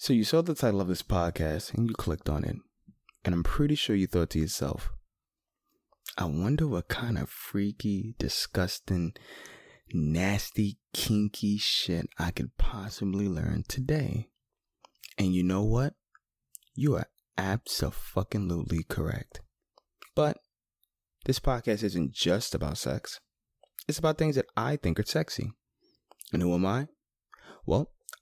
So you saw the title of this podcast and you clicked on it. And I'm pretty sure you thought to yourself, I wonder what kind of freaky, disgusting, nasty, kinky shit I could possibly learn today. And you know what? You are absolutely correct. But this podcast isn't just about sex. It's about things that I think are sexy. And who am I? Well,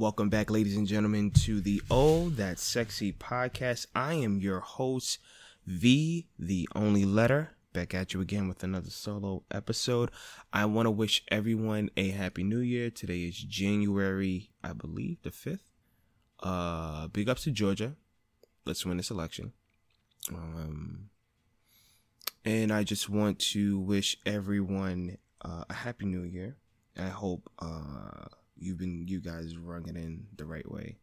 Welcome back, ladies and gentlemen, to the Oh That Sexy podcast. I am your host, V, the only letter. Back at you again with another solo episode. I want to wish everyone a happy new year. Today is January, I believe, the 5th. Uh, big ups to Georgia. Let's win this election. Um, and I just want to wish everyone uh, a happy new year. I hope uh, you've been you guys rung it in the right way,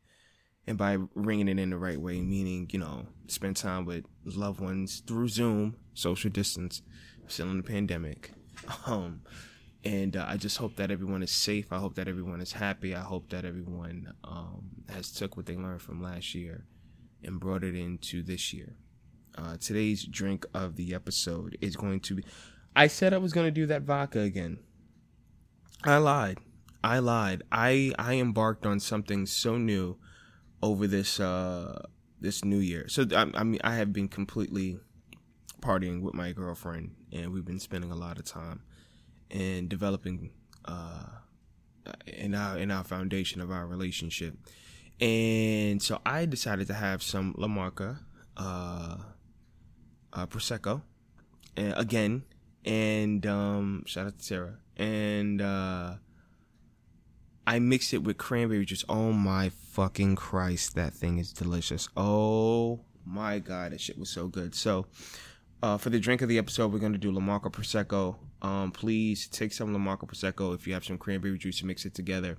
and by ringing it in the right way, meaning you know spend time with loved ones through Zoom, social distance, still in the pandemic. Um, and uh, I just hope that everyone is safe. I hope that everyone is happy. I hope that everyone um, has took what they learned from last year and brought it into this year. Uh, today's drink of the episode is going to be. I said I was going to do that vodka again. I lied. I lied. I I embarked on something so new over this uh this new year. So I, I mean I have been completely partying with my girlfriend, and we've been spending a lot of time and developing uh in our in our foundation of our relationship. And so I decided to have some La Marca uh, uh prosecco uh, again and um shout out to Sarah and uh I mixed it with cranberry juice. Oh my fucking Christ, that thing is delicious. Oh my god, that shit was so good. So, uh, for the drink of the episode, we're gonna do La Marca Prosecco. Um, please take some La Marca Prosecco if you have some cranberry juice and mix it together.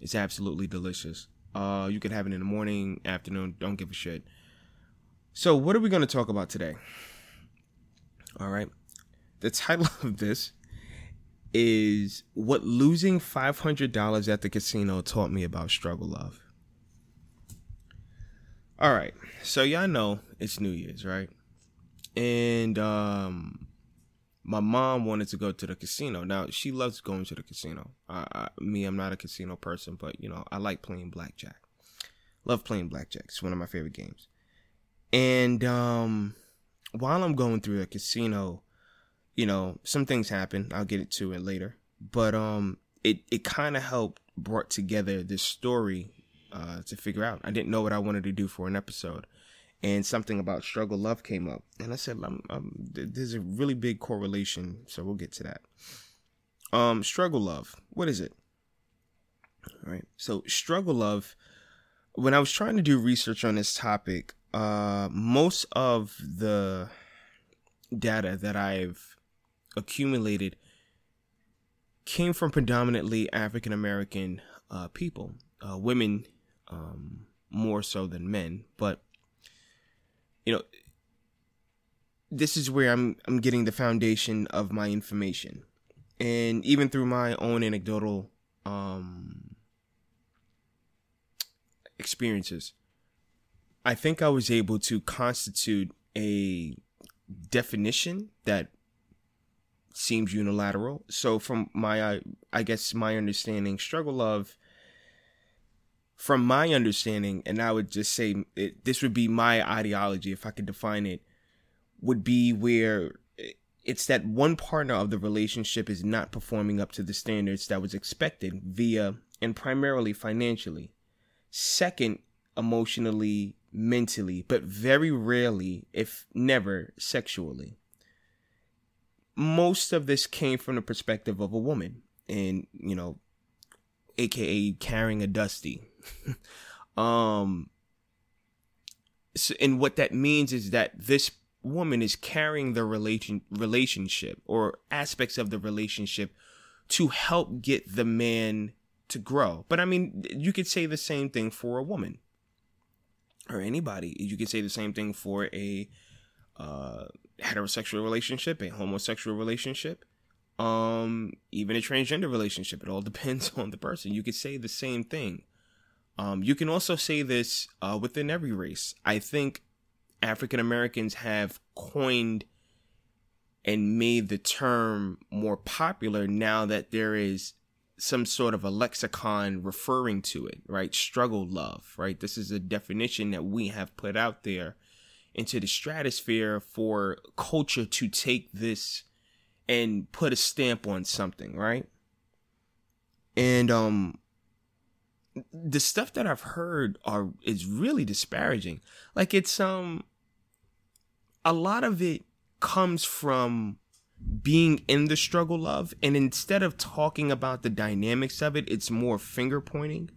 It's absolutely delicious. Uh, you can have it in the morning, afternoon. Don't give a shit. So, what are we gonna talk about today? All right. The title of this is what losing $500 at the casino taught me about struggle love. All right. So y'all know it's New Year's, right? And um my mom wanted to go to the casino. Now, she loves going to the casino. I, me, I'm not a casino person, but you know, I like playing blackjack. Love playing blackjack. It's one of my favorite games. And um while I'm going through the casino, you know, some things happen. I'll get to it later. But um it it kind of helped brought together this story uh to figure out. I didn't know what I wanted to do for an episode. And something about struggle love came up. And I said, I'm, I'm, there's a really big correlation, so we'll get to that. Um struggle love. What is it? All right. So struggle love when I was trying to do research on this topic, uh most of the data that I've accumulated came from predominantly African American uh, people, uh, women um, more so than men. But you know, this is where I'm I'm getting the foundation of my information, and even through my own anecdotal um, experiences, I think I was able to constitute a definition that seems unilateral. So from my I, guess my understanding, struggle love from my understanding, and I would just say it, this would be my ideology if I could define it, would be where it's that one partner of the relationship is not performing up to the standards that was expected via and primarily financially. Second, emotionally, mentally, but very rarely, if never, sexually. Most of this came from the perspective of a woman, and you know, aka carrying a dusty. um, so, and what that means is that this woman is carrying the relation relationship or aspects of the relationship to help get the man to grow. But I mean, you could say the same thing for a woman or anybody. You could say the same thing for a uh, heterosexual relationship, a homosexual relationship, um, even a transgender relationship. It all depends on the person. You could say the same thing. Um, you can also say this uh, within every race. I think African Americans have coined and made the term more popular now that there is some sort of a lexicon referring to it, right? Struggle love, right? This is a definition that we have put out there into the stratosphere for culture to take this and put a stamp on something, right? And um the stuff that I've heard are is really disparaging. Like it's um a lot of it comes from being in the struggle love and instead of talking about the dynamics of it it's more finger pointing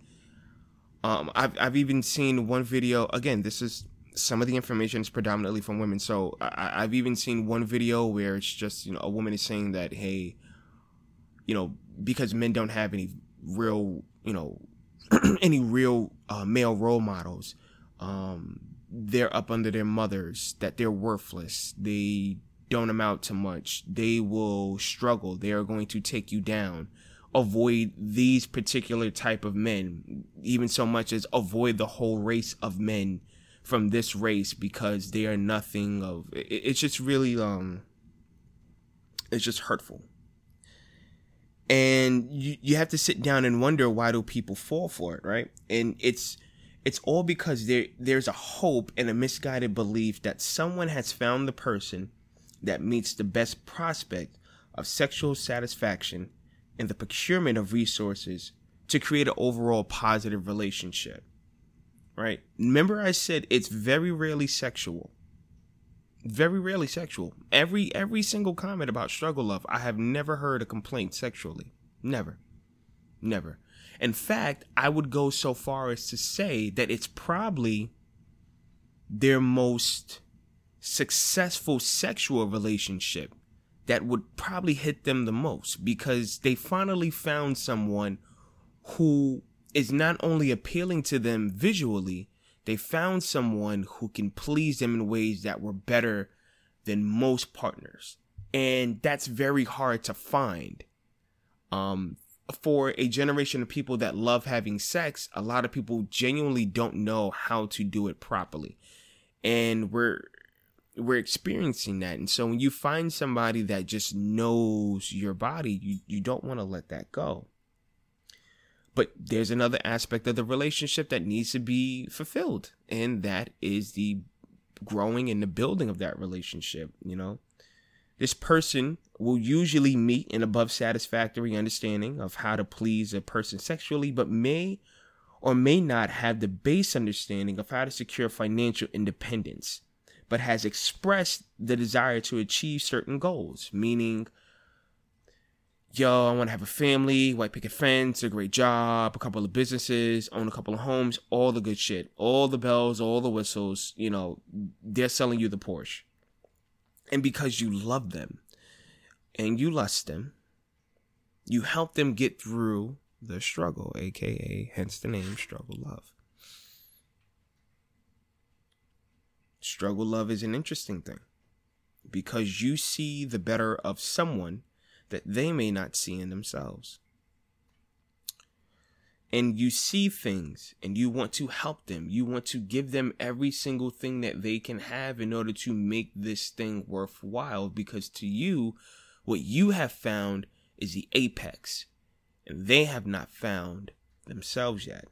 um i've, I've even seen one video again this is some of the information is predominantly from women so I, i've even seen one video where it's just you know a woman is saying that hey you know because men don't have any real you know any real uh, male role models um they're up under their mothers that they're worthless they don't amount to much. They will struggle. They are going to take you down. Avoid these particular type of men, even so much as avoid the whole race of men from this race because they are nothing of. it, It's just really um. It's just hurtful. And you you have to sit down and wonder why do people fall for it, right? And it's it's all because there there's a hope and a misguided belief that someone has found the person that meets the best prospect of sexual satisfaction and the procurement of resources to create an overall positive relationship. Right? Remember, I said it's very rarely sexual. Very rarely sexual. Every every single comment about struggle love, I have never heard a complaint sexually. Never. Never. In fact, I would go so far as to say that it's probably their most successful sexual relationship that would probably hit them the most because they finally found someone who is not only appealing to them visually, they found someone who can please them in ways that were better than most partners. And that's very hard to find. Um, for a generation of people that love having sex, a lot of people genuinely don't know how to do it properly. And we're we're experiencing that. And so when you find somebody that just knows your body, you, you don't want to let that go. But there's another aspect of the relationship that needs to be fulfilled, and that is the growing and the building of that relationship, you know. This person will usually meet an above satisfactory understanding of how to please a person sexually, but may or may not have the base understanding of how to secure financial independence but has expressed the desire to achieve certain goals, meaning, yo, I want to have a family, white picket fence, a great job, a couple of businesses, own a couple of homes, all the good shit, all the bells, all the whistles, you know, they're selling you the Porsche. And because you love them and you lust them, you help them get through the struggle, aka hence the name struggle love. struggle love is an interesting thing because you see the better of someone that they may not see in themselves. and you see things and you want to help them. You want to give them every single thing that they can have in order to make this thing worthwhile because to you, what you have found is the apex and they have not found themselves yet.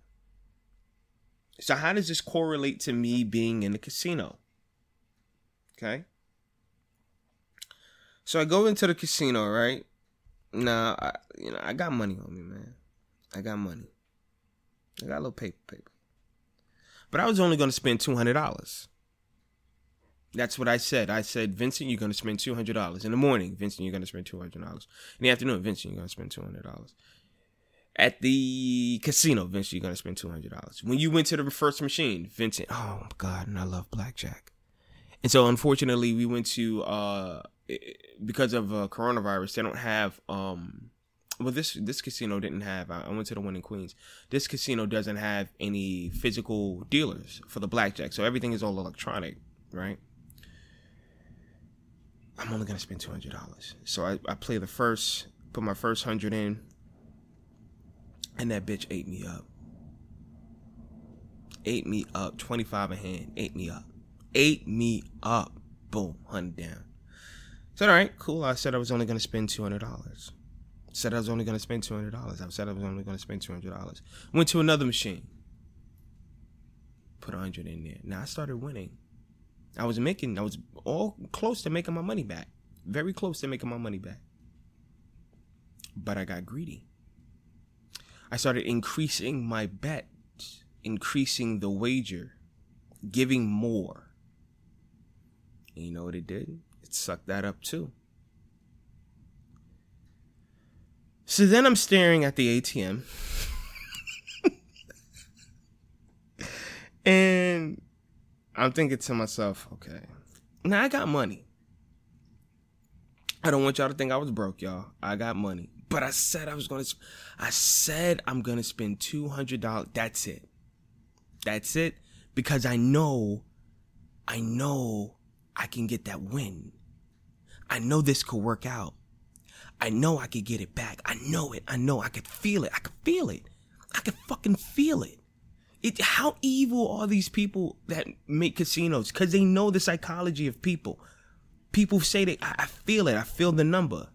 So, how does this correlate to me being in the casino? Okay. So I go into the casino, right? Now, I, you know, I got money on me, man. I got money. I got a little paper, paper. But I was only going to spend two hundred dollars. That's what I said. I said, Vincent, you're going to spend two hundred dollars in the morning. Vincent, you're going to spend two hundred dollars in the afternoon. Vincent, you're going to spend two hundred dollars at the casino. Vincent, you're going to spend two hundred dollars. When you went to the first machine, Vincent, oh my God, and I love blackjack. And so, unfortunately, we went to uh because of uh, coronavirus. They don't have um well this this casino didn't have I went to the one in Queens. This casino doesn't have any physical dealers for the blackjack. So everything is all electronic, right? I'm only gonna spend two hundred dollars. So I, I play the first put my first hundred in and that bitch ate me up. Ate me up. Twenty five a hand. Ate me up. Ate me up. Boom, hundred down. Said, all right, cool. I said I was only gonna spend two hundred dollars. Said I was only gonna spend two hundred dollars. I said I was only gonna spend two hundred dollars. Went to another machine. Put a hundred in there. Now I started winning. I was making. I was all close to making my money back. Very close to making my money back. But I got greedy. I started increasing my bet, increasing the wager, giving more. And you know what it did? It sucked that up too. So then I'm staring at the ATM. and I'm thinking to myself, okay, now I got money. I don't want y'all to think I was broke, y'all. I got money. But I said I was going to, I said I'm going to spend $200. That's it. That's it. Because I know, I know I can get that win. I know this could work out. I know I could get it back. I know it. I know I could feel it. I could feel it. I could fucking feel it. It how evil are these people that make casinos? Because they know the psychology of people. People say that I, I feel it. I feel the number.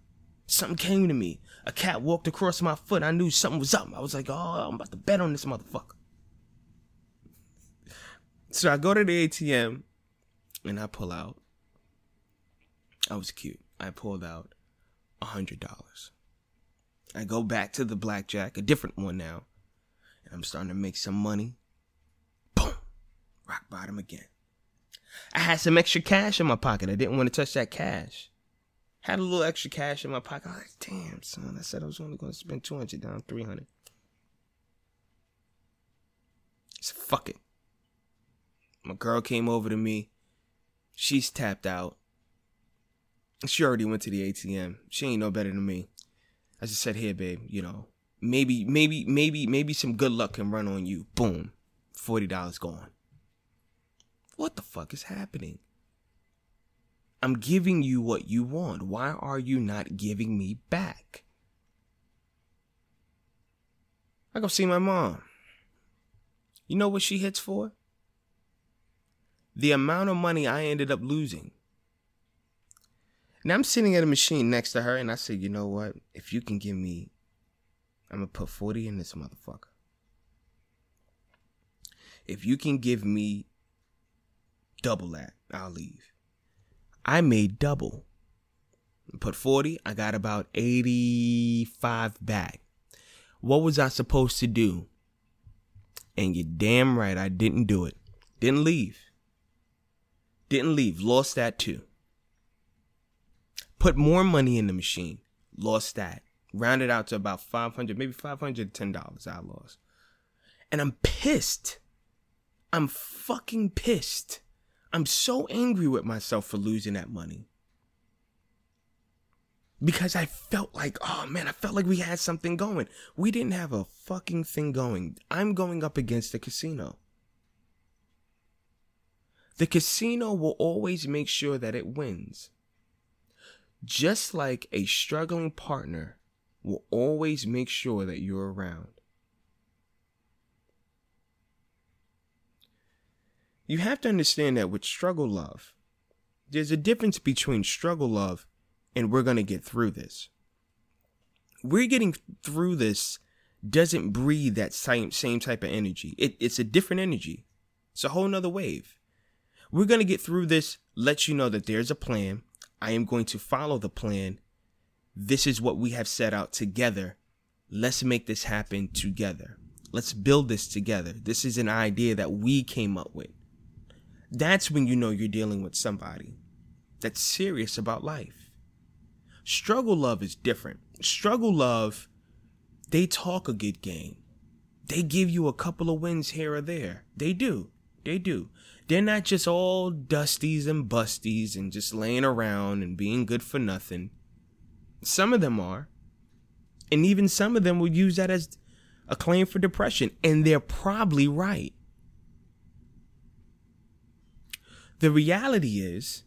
Something came to me. A cat walked across my foot. I knew something was up. I was like, oh, I'm about to bet on this motherfucker. So I go to the ATM and I pull out. I was cute. I pulled out a hundred dollars. I go back to the blackjack, a different one now, and I'm starting to make some money. Boom, rock bottom again. I had some extra cash in my pocket. I didn't want to touch that cash. Had a little extra cash in my pocket. I was like, damn, son. I said I was only going to spend 200 down 300. So fuck it. My girl came over to me. She's tapped out. She already went to the ATM. She ain't no better than me. I just said, here, babe, you know, maybe, maybe, maybe, maybe some good luck can run on you. Boom. $40 gone. What the fuck is happening? I'm giving you what you want. Why are you not giving me back? I go see my mom. You know what she hits for? The amount of money I ended up losing. Now I'm sitting at a machine next to her and I said, you know what? If you can give me, I'm going to put 40 in this motherfucker. If you can give me double that, I'll leave. I made double. Put 40, I got about 85 back. What was I supposed to do? And you're damn right, I didn't do it. Didn't leave. Didn't leave. Lost that too. Put more money in the machine. Lost that. Rounded out to about 500, maybe $510 I lost. And I'm pissed. I'm fucking pissed. I'm so angry with myself for losing that money. Because I felt like, oh man, I felt like we had something going. We didn't have a fucking thing going. I'm going up against the casino. The casino will always make sure that it wins. Just like a struggling partner will always make sure that you're around. You have to understand that with struggle love, there's a difference between struggle love and we're going to get through this. We're getting through this doesn't breathe that same, same type of energy. It, it's a different energy. It's a whole nother wave. We're gonna get through this, let you know that there's a plan. I am going to follow the plan. This is what we have set out together. Let's make this happen together. Let's build this together. This is an idea that we came up with. That's when you know you're dealing with somebody that's serious about life. Struggle love is different. Struggle love they talk a good game. They give you a couple of wins here or there. They do. They do. They're not just all dusties and busties and just laying around and being good for nothing. Some of them are. And even some of them will use that as a claim for depression. And they're probably right. The reality is,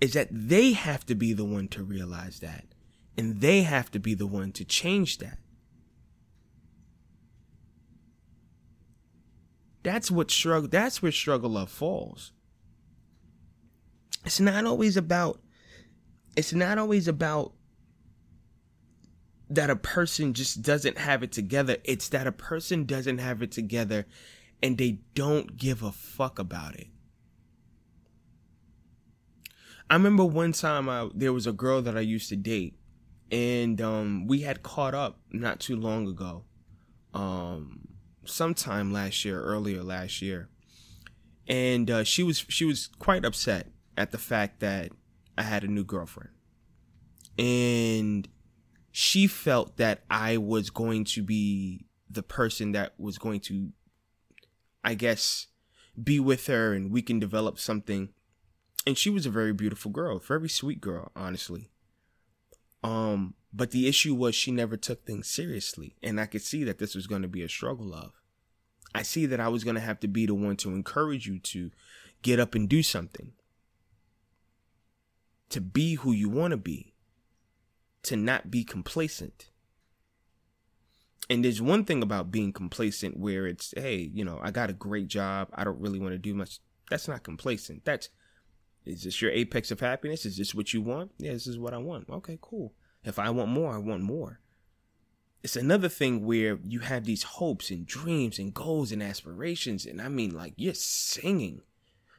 is that they have to be the one to realize that. And they have to be the one to change that. That's what struggle that's where struggle love falls. It's not always about it's not always about that a person just doesn't have it together. It's that a person doesn't have it together and they don't give a fuck about it. I remember one time I, there was a girl that I used to date and um, we had caught up not too long ago, um, sometime last year, earlier last year, and uh, she was she was quite upset at the fact that I had a new girlfriend, and she felt that I was going to be the person that was going to, I guess, be with her and we can develop something. And she was a very beautiful girl, very sweet girl, honestly. Um, but the issue was she never took things seriously. And I could see that this was going to be a struggle of. I see that I was going to have to be the one to encourage you to get up and do something. To be who you want to be. To not be complacent. And there's one thing about being complacent where it's, hey, you know, I got a great job. I don't really want to do much. That's not complacent. That's is this your apex of happiness? Is this what you want? Yeah, this is what I want. Okay, cool. If I want more, I want more. It's another thing where you have these hopes and dreams and goals and aspirations. And I mean, like, you're singing.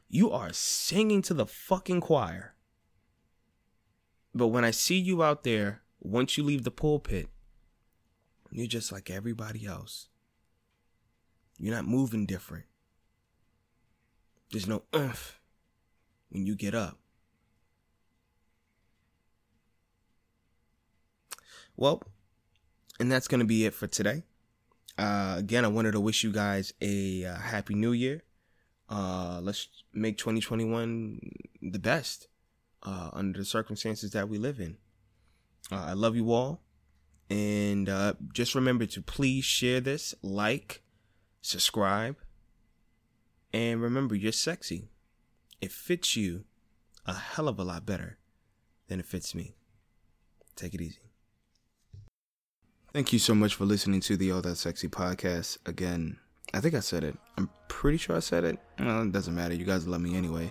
You are singing to the fucking choir. But when I see you out there, once you leave the pulpit, you're just like everybody else. You're not moving different. There's no umph when you get up. Well, and that's going to be it for today. Uh, again, I wanted to wish you guys a uh, happy new year. Uh, let's make 2021 the best uh, under the circumstances that we live in. Uh, I love you all. And uh, just remember to please share this, like, subscribe, and remember, you're sexy it fits you a hell of a lot better than it fits me. Take it easy. Thank you so much for listening to the All That Sexy podcast. Again, I think I said it. I'm pretty sure I said it. Well, it doesn't matter. You guys love me anyway.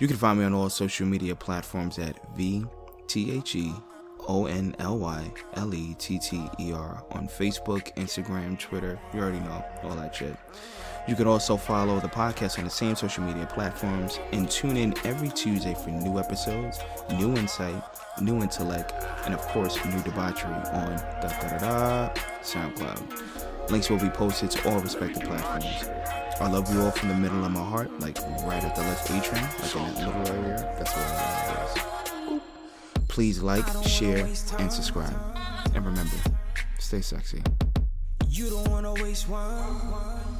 You can find me on all social media platforms at VTHE O N L Y L E T T E R on Facebook, Instagram, Twitter. You already know all that shit. You can also follow the podcast on the same social media platforms and tune in every Tuesday for new episodes, new insight, new intellect, and of course, new debauchery on da da da SoundCloud. Links will be posted to all respective platforms. I love you all from the middle of my heart, like right at the left atrium, like in that little area. That's where I is. Please like, share, and subscribe. And remember, stay sexy. You don't wanna waste one.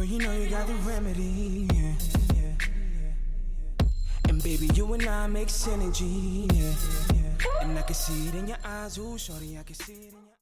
Girl, you know you got the remedy. Yeah, yeah, And baby, you and I make synergy. Yeah, And I can see it in your eyes, ooh, shorty, I can see it